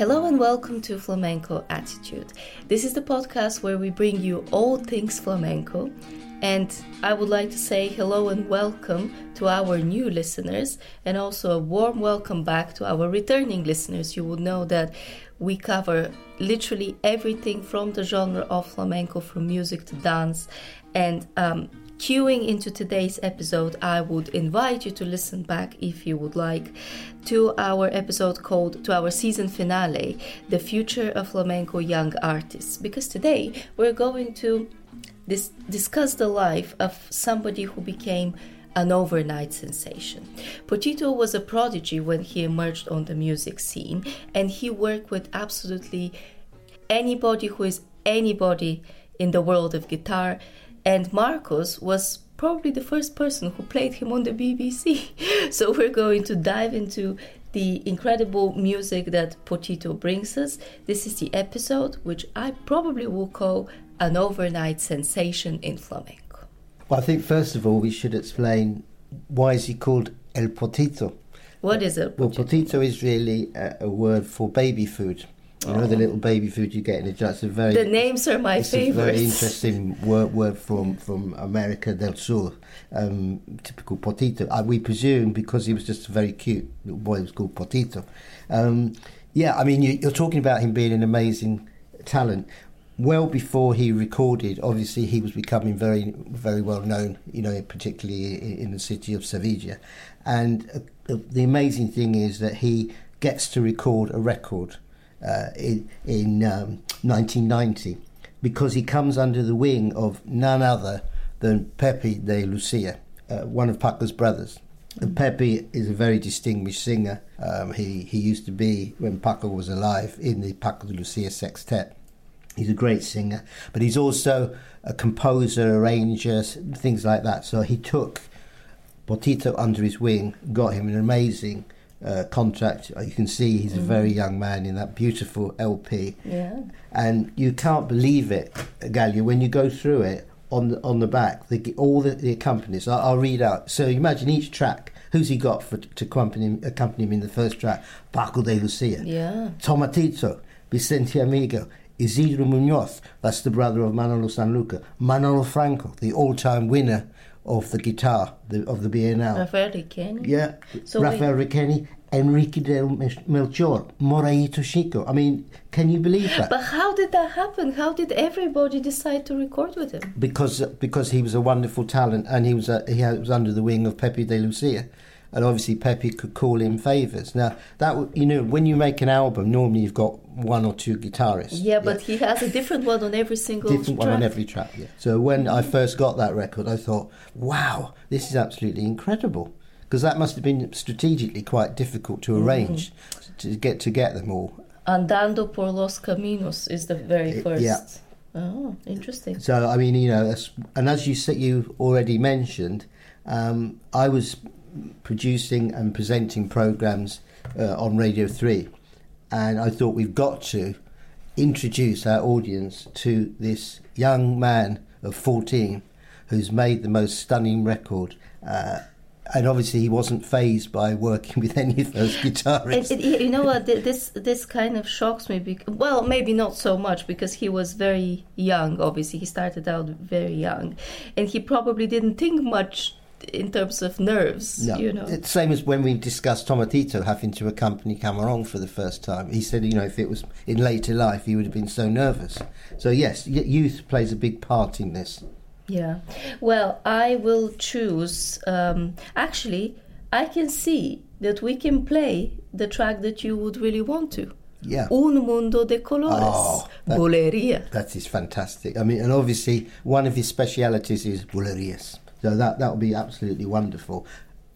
Hello and welcome to Flamenco Attitude. This is the podcast where we bring you all things flamenco. And I would like to say hello and welcome to our new listeners, and also a warm welcome back to our returning listeners. You would know that we cover literally everything from the genre of flamenco, from music to dance. And um, queuing into today's episode, I would invite you to listen back if you would like to our episode called to our season finale, The Future of Flamenco Young Artists, because today we're going to dis- discuss the life of somebody who became an overnight sensation. Potito was a prodigy when he emerged on the music scene, and he worked with absolutely anybody who is anybody in the world of guitar and Marcos was probably the first person who played him on the BBC. so we're going to dive into the incredible music that Potito brings us. This is the episode which I probably will call an overnight sensation in flamenco. Well, I think first of all we should explain why is he called El Potito. What is it? Well, potito is really a, a word for baby food. You know the little baby food you get in a jar. It's a very The names are my favourite. it's a very interesting word, word from from America del Sur. Um, typical potito. Uh, we presume because he was just a very cute little boy, he was called potito. Um, yeah, I mean you, you're talking about him being an amazing talent. Well before he recorded, obviously he was becoming very very well known. You know, particularly in, in the city of Sevilla. And uh, the amazing thing is that he gets to record a record uh, in, um, 1990 because he comes under the wing of none other than Pepe de Lucia, uh, one of Paco's brothers. And Pepe is a very distinguished singer. Um, he, he used to be, when Paco was alive, in the Paco de Lucia sextet. He's a great singer, but he's also a composer, arranger, things like that. So he took Potito under his wing, got him an amazing uh, contract. You can see he's a very young man in that beautiful LP, Yeah. and you can't believe it, Galia, when you go through it on the, on the back. The, all the, the accompanies. I'll, I'll read out. So imagine each track. Who's he got for to accompany him, accompany him in the first track? Paco de Lucia. Yeah. Tomatito, Vicente Amigo, Isidro Munoz, that's the brother of Manolo Sanlúcar, Manolo Franco, the all-time winner of the guitar the, of the Biennale. Rafael Riqueni. yeah, So Rafael Riqueni, Enrique del Mel- Melchor, Moraito Chico. I mean, can you believe that? But how did that happen? How did everybody decide to record with him? because because he was a wonderful talent and he was uh, he was under the wing of Pepe de Lucia, and obviously Pepe could call in favors. Now that you know when you make an album, normally you've got one or two guitarists. Yeah, but he has a different one on every single different one on track. every track. Yeah. So when I first got that record, I thought, wow, this is absolutely incredible. Because that must have been strategically quite difficult to arrange to get to get them all. Andando por los caminos is the very first. yeah. Oh, interesting. So I mean, you know, and as you said, you already mentioned, um, I was producing and presenting programs uh, on Radio Three, and I thought we've got to introduce our audience to this young man of fourteen who's made the most stunning record. Uh, and obviously, he wasn't phased by working with any of those guitarists. It, it, you know what? This this kind of shocks me. Bec- well, maybe not so much because he was very young. Obviously, he started out very young, and he probably didn't think much in terms of nerves. No, You know. it's same as when we discussed Tomatito having to accompany Camarón for the first time. He said, you know, if it was in later life, he would have been so nervous. So yes, youth plays a big part in this. Yeah. Well, I will choose. Um, actually, I can see that we can play the track that you would really want to. Yeah, Un mundo de colores. Oh, that- Boleria. that is fantastic. I mean, and obviously one of his specialities is bulerías. So that that would be absolutely wonderful.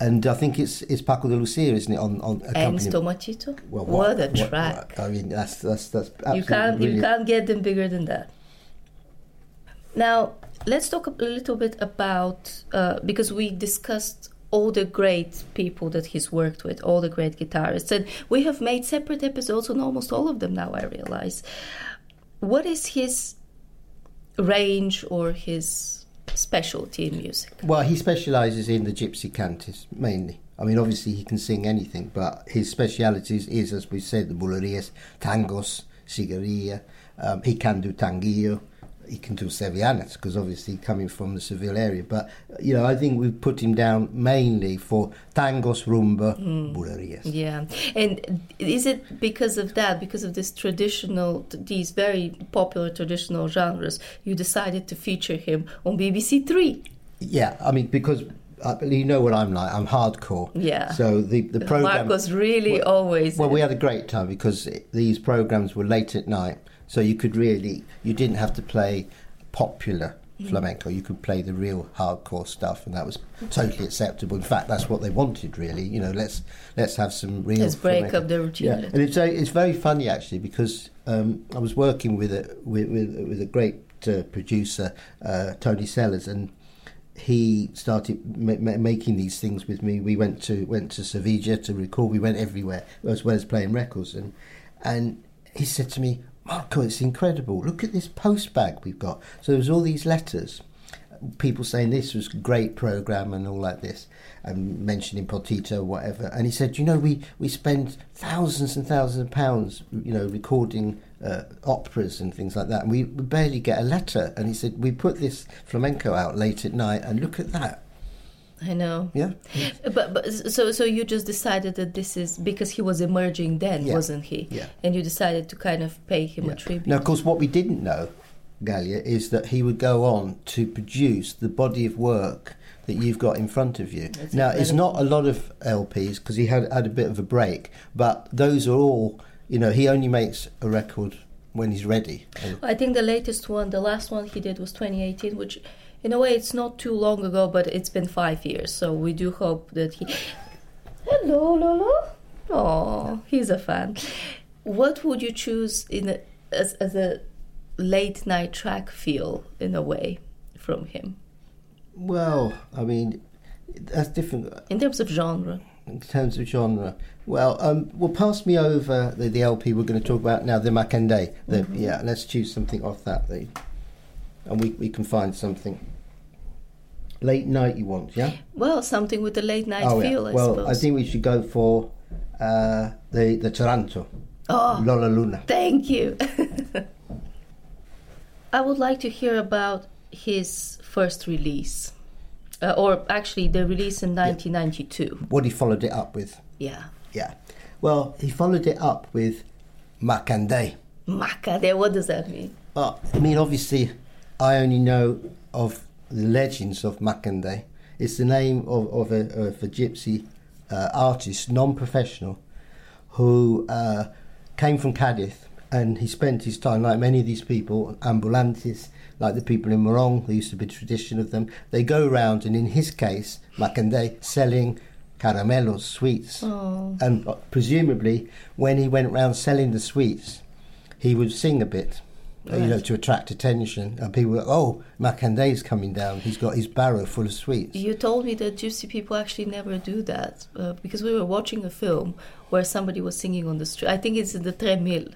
And I think it's it's Paco de Lucia, isn't it? On on accompanying- Tomatito. Well, what, a what- track. I mean, that's that's that's absolutely you can't you can't get them bigger than that. Now let's talk a little bit about uh, because we discussed all the great people that he's worked with, all the great guitarists, and we have made separate episodes on almost all of them now. I realize. What is his range or his specialty in music? Well, he specialises in the gypsy cantus mainly. I mean, obviously he can sing anything, but his specialities is, as we said, the bulerías, tangos, seguiriya. Um, he can do tanguillo. He can do sevillanas because obviously coming from the Seville area. But you know, I think we've put him down mainly for tangos, rumba, bulerías. Yeah, and is it because of that, because of this traditional, these very popular traditional genres, you decided to feature him on BBC Three? Yeah, I mean because uh, you know what I'm like. I'm hardcore. Yeah. So the the program Marcos really well, always. Well, we had a great time because these programs were late at night, so you could really you didn't have to play popular flamenco. You could play the real hardcore stuff, and that was totally acceptable. In fact, that's what they wanted, really. You know, let's let's have some real. Let's break flamenco. up the routine. Yeah, and it's very, it's very funny actually because um, I was working with a with with, with a great uh, producer, uh, Tony Sellers, and he started ma- ma- making these things with me. We went to went to Sevilla to record. We went everywhere as well as playing records, and and he said to me, "Marco, it's incredible. Look at this post bag we've got." So there was all these letters, people saying this was great program and all like this, and mentioning Potito, whatever. And he said, "You know, we we spend thousands and thousands of pounds, you know, recording." Uh, operas and things like that, and we barely get a letter. And he said, "We put this flamenco out late at night, and look at that." I know. Yeah, But but so so you just decided that this is because he was emerging then, Yeah. wasn't he? Yeah. And you decided to kind of pay him a tribute. Now, of course, what we didn't know, Gallia, is that he would go on to produce the body of work that you've got in front of you. That's now, it's not a lot of LPs because he had had a bit of a break, but those are all. You know, he only makes a record when he's ready. I think the latest one, the last one he did was 2018, which in a way it's not too long ago, but it's been five years. So we do hope that he. Hello, Lolo. Oh, he's a fan. What would you choose in a, as as a late night track feel in a way from him Well, I mean, that's different in terms of genre? in terms of genre. Well, um, well, pass me over the, the LP we're going to talk about now, the Macandé. The, Mm-hmm. Yeah, let's choose something off that, the, and we, we can find something. Late night, you want, yeah? Well, something with the late night oh, feel, yeah. I well, suppose. I think we should go for uh, the the Taranto, oh, Lola Luna. Thank you. I would like to hear about his first release, uh, or actually the release in 1992. What he followed it up with, Yeah, yeah. Well, he followed it up with Macandé. Macade. What does that mean? Well, I mean, obviously, I only know of the legends of Macandé. It's the name of, of, a, of a gypsy uh, artist, non-professional, who uh, came from Cadiz and he spent his time, like many of these people, ambulantes, like the people in Morón, there used to be a tradition of them. They go around, and in his case, Macandé, selling caramelos, sweets. Oh, And uh, presumably, when he went round selling the sweets, he would sing a bit, uh, you know, to attract attention. And people were, oh, Macandé's coming down. He's got his barrow full of sweets. you told me that gypsy people actually never do that uh, because we were watching a film where somebody was singing on the street. I think it's in the Tres Mil,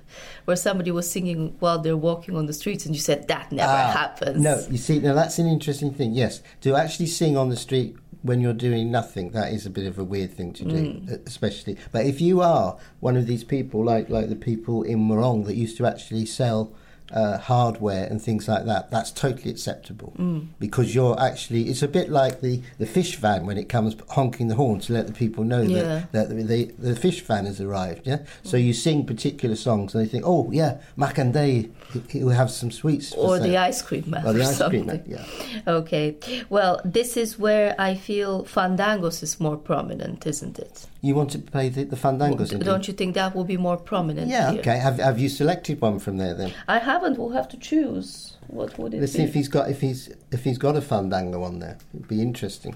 where somebody was singing while they're walking on the streets, and you said that never Ah, happens. No, you see, now that's an interesting thing. Yes, to actually sing on the street when you're doing nothing, that is a bit of a weird thing to do, Mm. especially. But if you are one of these people, like like the people in Morón that used to actually sell uh, hardware and things like that, that's totally acceptable Mm. because you're actually. It's a bit like the, the fish van when it comes honking the horn to let the people know Yeah. that, that the, the fish van has arrived. Yeah, so you sing particular songs and they think, oh yeah, Macandé, he- he'll have some sweets. Or sale." the ice cream man. Or the ice cream something. man, yeah. Okay. Well, this is where I feel fandangos is more prominent, isn't it? You want to play the, the fandangos? indeed? Don't you think that will be more prominent? Yeah, here? okay. Have, have you selected one from there then? I haven't. We'll have to choose. What would it be. Let's be? see if he's got if he's if he's got a fandango on there. It'd be interesting.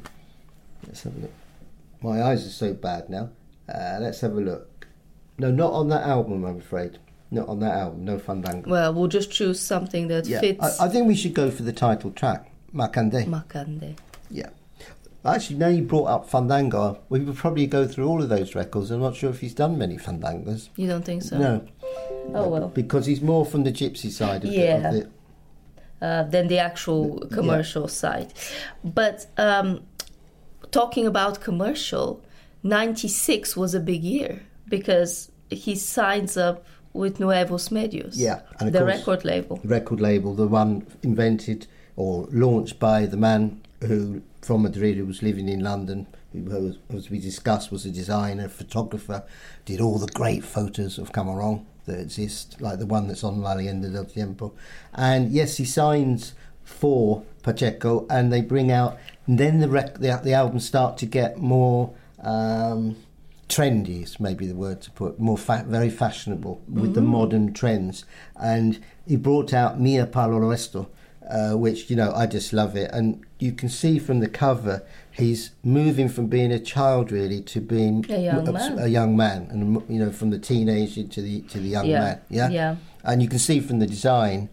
Let's have a look. My eyes are so bad now. Uh, let's have a look. No, not on that album. I'm afraid. Not on that album. No fandango. well, we'll just choose something that yeah, fits I, I think we should go for the title track, Macandé. Macande. yeah. Actually, now you brought up fandango, we would probably go through all of those records. I'm not sure if he's done many fandangos. You don't think so? No. Oh well. Because he's more from the gypsy side of, Yeah. the. uh, than the actual Yeah. commercial side. But um, talking about commercial, 96 was a big year because he signs up with Nuevos Medios. Yeah, and the record label. record label, the one invented or launched by the man who from Madrid who was living in London, who was, as we discussed was a designer, photographer, did all the great photos of Camarón that exist, like the one that's on La Leyenda del Tiempo. And yes, he signs for Pacheco, and they bring out. And then the rec- the, the albums start to get more. Um, trendy is maybe the word to put more fa- very fashionable with the modern trends and he brought out Mia Palo Resto uh, which you know I just love it and you can see from the cover he's moving from being a child really to being A young man. a young man and you know from the teenager to the to the young Yeah, man yeah yeah. and you can see from the design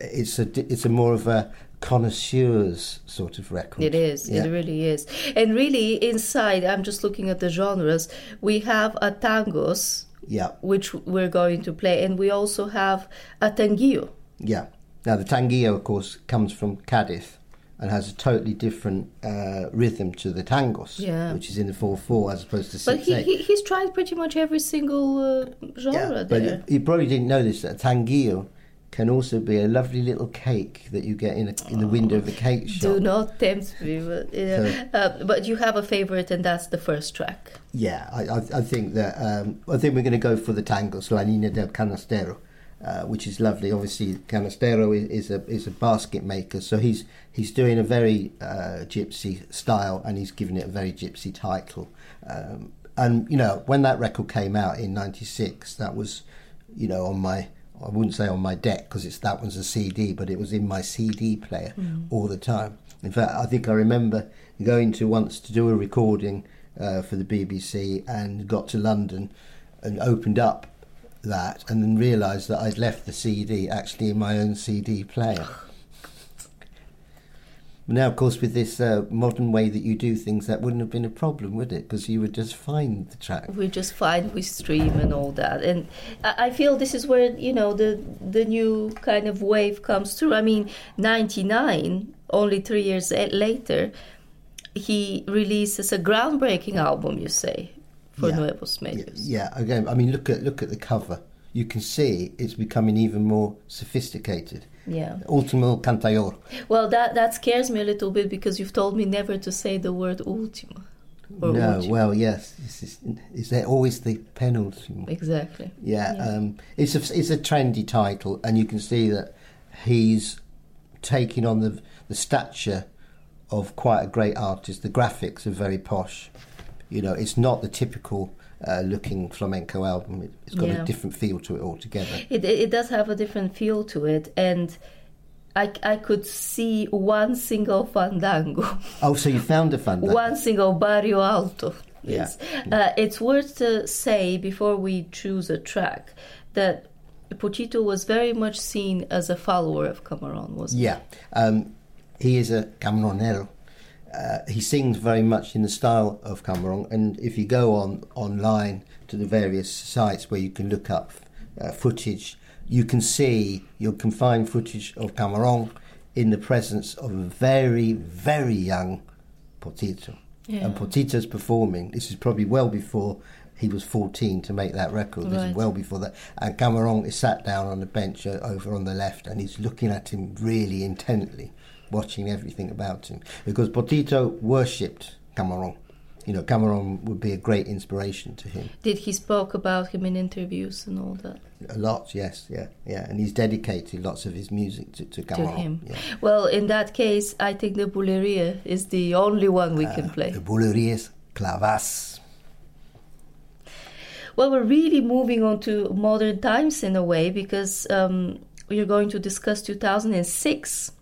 it's a it's a more of a connoisseur's sort of record It is. Yeah. It really is. And really, inside, I'm just looking at the genres. We have a tangos, yeah which we're going to play, and we also have a tanguillo. Yeah. Now the tanguillo, of course, comes from Cadiz and has a totally different uh, rhythm to the tangos, Yeah. which is in the four four as opposed to But six he, he, he's tried pretty much every single uh, genre yeah, there. but you probably didn't know this that a tanguillo can also be a lovely little cake that you get in a, in the window of a cake shop. Do not tempt me. But, uh, So- uh, but you have a favorite, and that's the first track. Yeah, I, I, I think that um, I think we're going to go for the tangos, La Nina del Canastero, uh, which is lovely. Obviously, Canastero is, is a is a basket maker, so he's he's doing a very uh, gypsy style, and he's giving it a very gypsy title. Um, and you know, when that record came out in '96, that was, you know, on my I wouldn't say on my deck because it's that one's a CD, but it was in my CD player all the time. In fact, I think I remember going to once to do a recording uh, for the BBC and got to London and opened up that and then realised that I'd left the CD actually in my own CD player. Now, of course, with this uh, modern way that you do things, that wouldn't have been a problem, would it? Because you would just find the track. We just find we stream and all that, and I feel this is where you know the the new kind of wave comes through. I mean, '99, only three years later, he releases a groundbreaking album. You say for Yeah. Nuevos Medios. yeah, again, I mean, look at look at the cover. You can see it's becoming even more sophisticated. Yeah. Ultimo Cantaor. Well, that that scares me a little bit because you've told me never to say the word ultima. Or No, ultimo. well, yes. Is, is, is there always the penultimo? exactly. Yeah, Yeah. Um, it's a it's a trendy title, and you can see that he's taking on the the stature of quite a great artist. The graphics are very posh. You know, it's not the typical uh, looking flamenco album. It, it's got Yeah. a different feel to it altogether. It, it does have a different feel to it, and I, I could see one single fandango, Oh, so you found a fandango? one single barrio alto. Yeah. Yes. Uh, it's worth to say before we choose a track that Potito was very much seen as a follower of Camarón, wasn't he? Yeah, um, he is a Camaronero. Uh, he sings very much in the style of Camarón, and if you go on online to the various sites where you can look up uh, footage, you can see you can find footage of Camarón in the presence of a very very young Potito. Yeah. And Potito's performing. This is probably well before he was 14 to make that record. This Right. is well before that. And Camarón is sat down on the bench uh, over on the left and he's looking at him really intently, watching everything about him. Because Potito worshipped Camarón. You know, Camarón would be a great inspiration to him. Did he spoke about him in interviews and all that A lot, yes, yeah, yeah. And he's dedicated lots of his music to, to to Camarón. him? Yeah. Well, in that case, I think the Boulerie is the only one we can play. The Bouleries Clavas. Well, we're really moving on to modern times in a way because um, we're going to discuss 2006,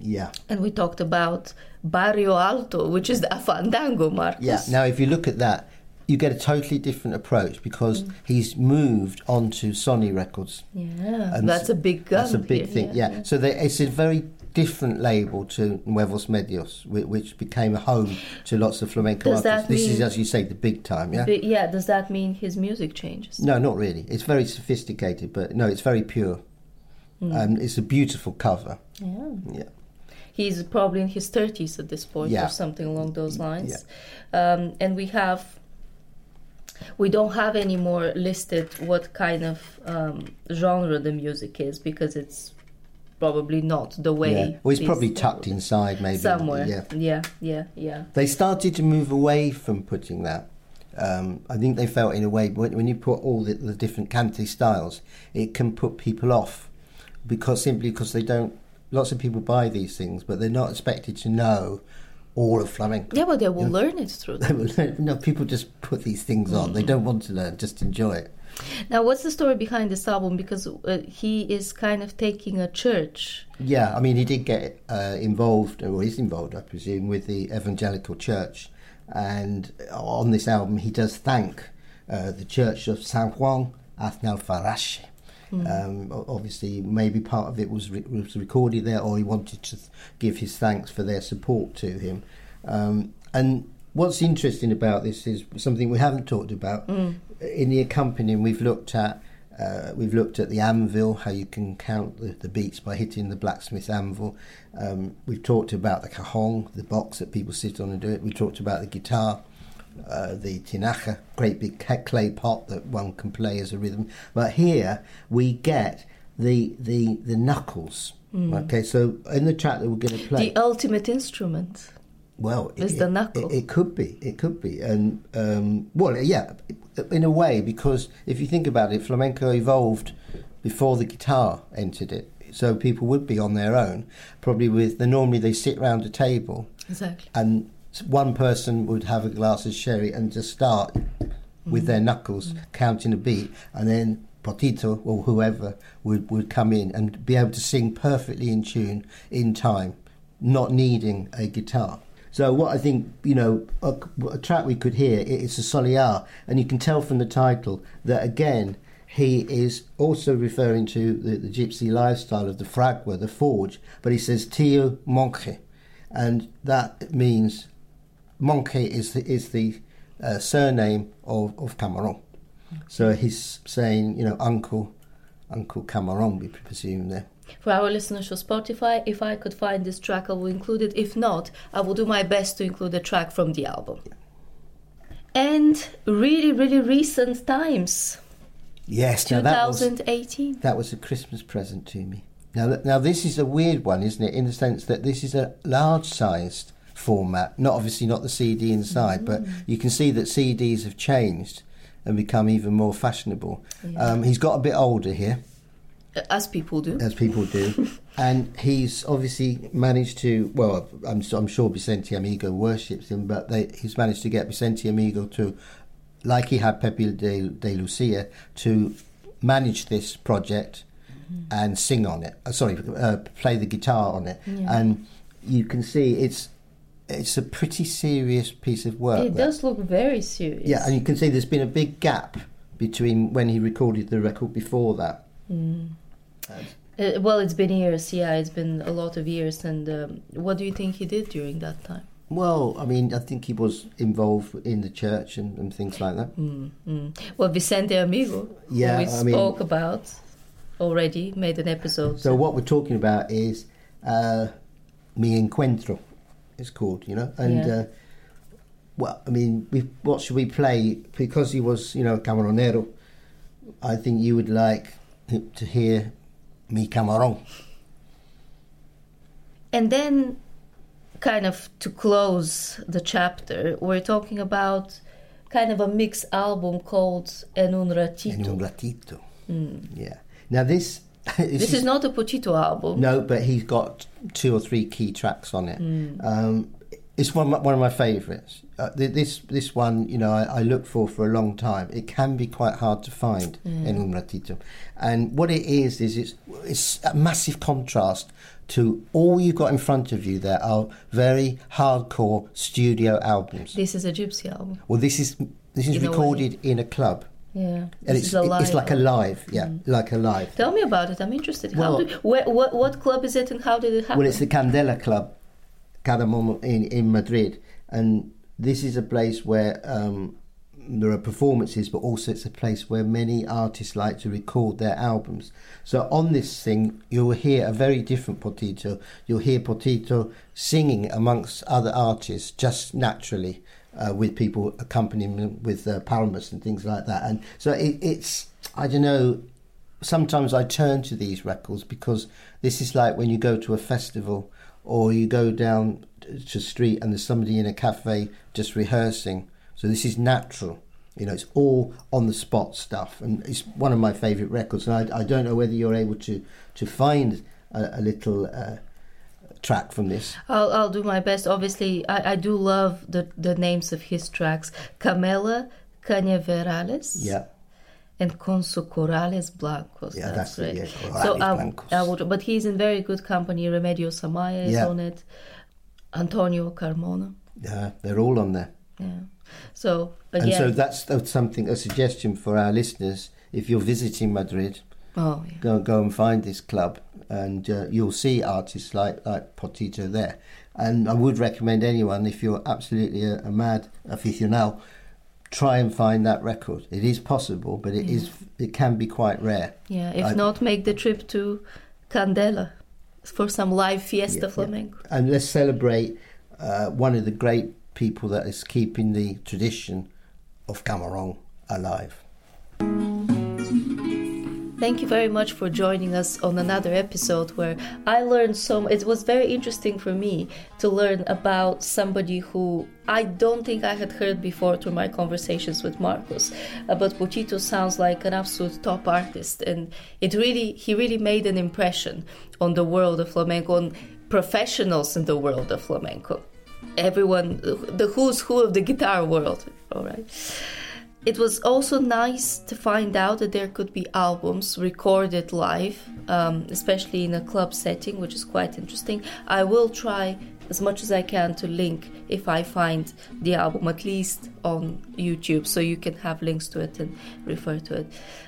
Yeah. and we talked about Barrio Alto, which is the Fandango, Marcos. Yeah. Now, if you look at that, you get a totally different approach because Mm. he's moved on to Sony Records. yeah, And that's a big gun. That's a big here, thing. Yeah. So they, it's a very different label to Nuevos Medios, which, became a home to lots of flamenco Does artists. This is, as you say, the big time. Yeah. Yeah, does that mean his music changes? No, not really. It's very sophisticated, but no, it's very pure. Mm. Um, it's a beautiful cover. Yeah. Yeah. He's probably in his 30s at this point Yeah. or something along those lines. Um, and we have We don't have anymore listed what kind of um, genre the music is because it's probably not the way. Yeah. Well, it's probably tucked inside, maybe. somewhere. Yeah. yeah, yeah, yeah. They started to move away from putting that. Um, I think they felt in a way when, when you put all the, the different cante styles, it can put people off because simply because they don't. Lots of people buy these things, but they're not expected to know all of flamenco. Yeah, but they will learn it through. They will learn- no, people just put these things on. They don't want to learn, just enjoy it. Now, what's the story behind this album? Because uh, he is kind of taking a church. Yeah, I mean, he did get uh, involved, or is involved, I presume, with the evangelical church. And on this album, he does thank uh, the Church of San Juan Aznal Farache. Um, obviously, maybe part of it was, re- was recorded there, or he wanted to give his thanks for their support to him. Um, and what's interesting about this is something we haven't talked about. In the accompanying, we've looked at uh, we've looked at the anvil, how you can count the, the beats by hitting the blacksmith anvil. Um, we've talked about the cajon, the box that people sit on and do it. We talked about the guitar, uh, the tinaja, great big clay pot that one can play as a rhythm. But here we get the the the knuckles. Okay, so in the track that we're going to play, The ultimate instrument. well, Is it, the knuckle. It, it could be. It could be. And um, well, yeah, in a way, because if you think about it, flamenco evolved before the guitar entered it. So people would be on their own, probably with. The, normally they sit round a table, Exactly. and one person would have a glass of sherry and just start with their mm-hmm. knuckles counting a beat, and then Potito or whoever would, would come in and be able to sing perfectly in tune in time, not needing a guitar. So what I think, you know, a, a track we could hear, it's a Soleá, and you can tell from the title that again, he is also referring to the, the gypsy lifestyle of the fragua, the forge, but he says Tio Monche, and that means Monche is the, is the uh, surname of, of Camarón. So he's saying, you know, Uncle, Uncle Camarón, we presume there. For our listeners for Spotify, if I could find this track, I will include it. If not, I will do my best to include a track from the album. And really, really recent times. Yes, now that was 2018. that was a Christmas present to me. Now, now this is a weird one, isn't it? In the sense that this is a large-sized format, not obviously not the CD inside, but you can see that CDs have changed and become even more fashionable. Yeah. Um, he's got a bit older here. As people do. as people do. and he's obviously managed to, well, I'm, I'm sure Vicente Amigo worships him, but they, he's managed to get Vicente Amigo to, like he had Pepe de, de Lucia, to manage this project and sing on it. Uh, sorry, uh, play the guitar on it. Yeah. And you can see it's it's a pretty serious piece of work. It that- does look very serious. Yeah, and you can see there's been a big gap between when he recorded the record before that. Mm. Uh, well, it's been years. Yeah, it's been a lot of years. And um, what do you think he did during that time? Well, I mean, I think he was involved in the church and, and things like that. Mm, mm. Well, Vicente Amigo, Yeah, who we I mean- spoke about already, made an episode. So what we're talking about is uh, Mi Encuentro, it's called, you know. And Yeah. uh, well, I mean, we, what should we play? Because he was, you know, Camaronero. I think you would like to hear Mi Camarón. And then, kind of to close the chapter, we're talking about kind of a mixed album called En un ratito. En un ratito. Mm. Yeah. Now this. This is not a Potito album. No, but he's got two or three key tracks on it. Mm. Um, it's one one of my favourites. Uh, th- this this one, you know, I, I look for for a long time. It can be quite hard to find Mm. in un ratito, and what it is is it's it's a massive contrast to all you've got in front of you. There are very hardcore studio albums. This is a gypsy album. Well, this is this is In recorded in a club, Yeah. and it's is a it's like a live, yeah, Mm. like a live. Tell me about it. I'm interested. How Well- do, where, what, what club is it and how did it happen? Well, it's the Candela Club, Cardamom in, in Madrid, and this is a place where um, there are performances, but also it's a place where many artists like to record their albums. So on this thing, you'll hear a very different Potito. You'll hear Potito singing amongst other artists just naturally. Uh, with people accompanying them with uh, palmas and things like that. And so it, it's, I don't know, sometimes I turn to these records because this is like when you go to a festival or you go down to street and there's somebody in a cafe just rehearsing. So this is natural. You know, it's all on the spot stuff, and it's one of my favourite records. And I, I, don't know whether you're able to to find a, a little uh, track from this. I'll, I'll do my best. Obviously, I, I do love the the names of his tracks: Camela Cañaverales. Yeah. And con su corales blancos. Yeah, that's, that's great. It, yeah, so um, I, I, would, but he's in very good company. Remedios Amaya is yeah. on it. Antonio Carmona. Yeah, they're all on there. Yeah. So again, and so that's, that's something a suggestion for our listeners. If you're visiting Madrid, oh, yeah. go go and find this club, and uh, you'll see artists like like Potito there. And I would recommend anyone if you're absolutely a, a mad aficionado, try and find that record. It is possible, but it yeah. is it can be quite rare. Yeah, if I, not, make the trip to Candela for some live fiesta yeah, flamenco. And let's celebrate uh, one of the great people that is keeping the tradition of Camarón alive. Thank you very much for joining us on another episode where I learned so it was very interesting for me to learn about somebody who I don't think I had heard before through my conversations with Marcos. Uh, but Potito sounds like an absolute top artist and it really he really made an impression on the world of flamenco on professionals in the world of flamenco everyone, the who's who of the guitar world. All right. It was also nice to find out that there could be albums recorded live, um, especially in a club setting, which is quite interesting. I will try as much as I can to link if I find the album, at least on YouTube, so you can have links to it and refer to it.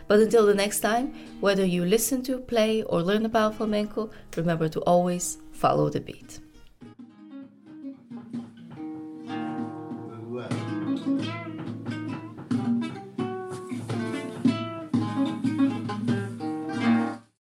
But until the next time, whether you listen to, play, or learn about flamenco, remember to always follow the beat.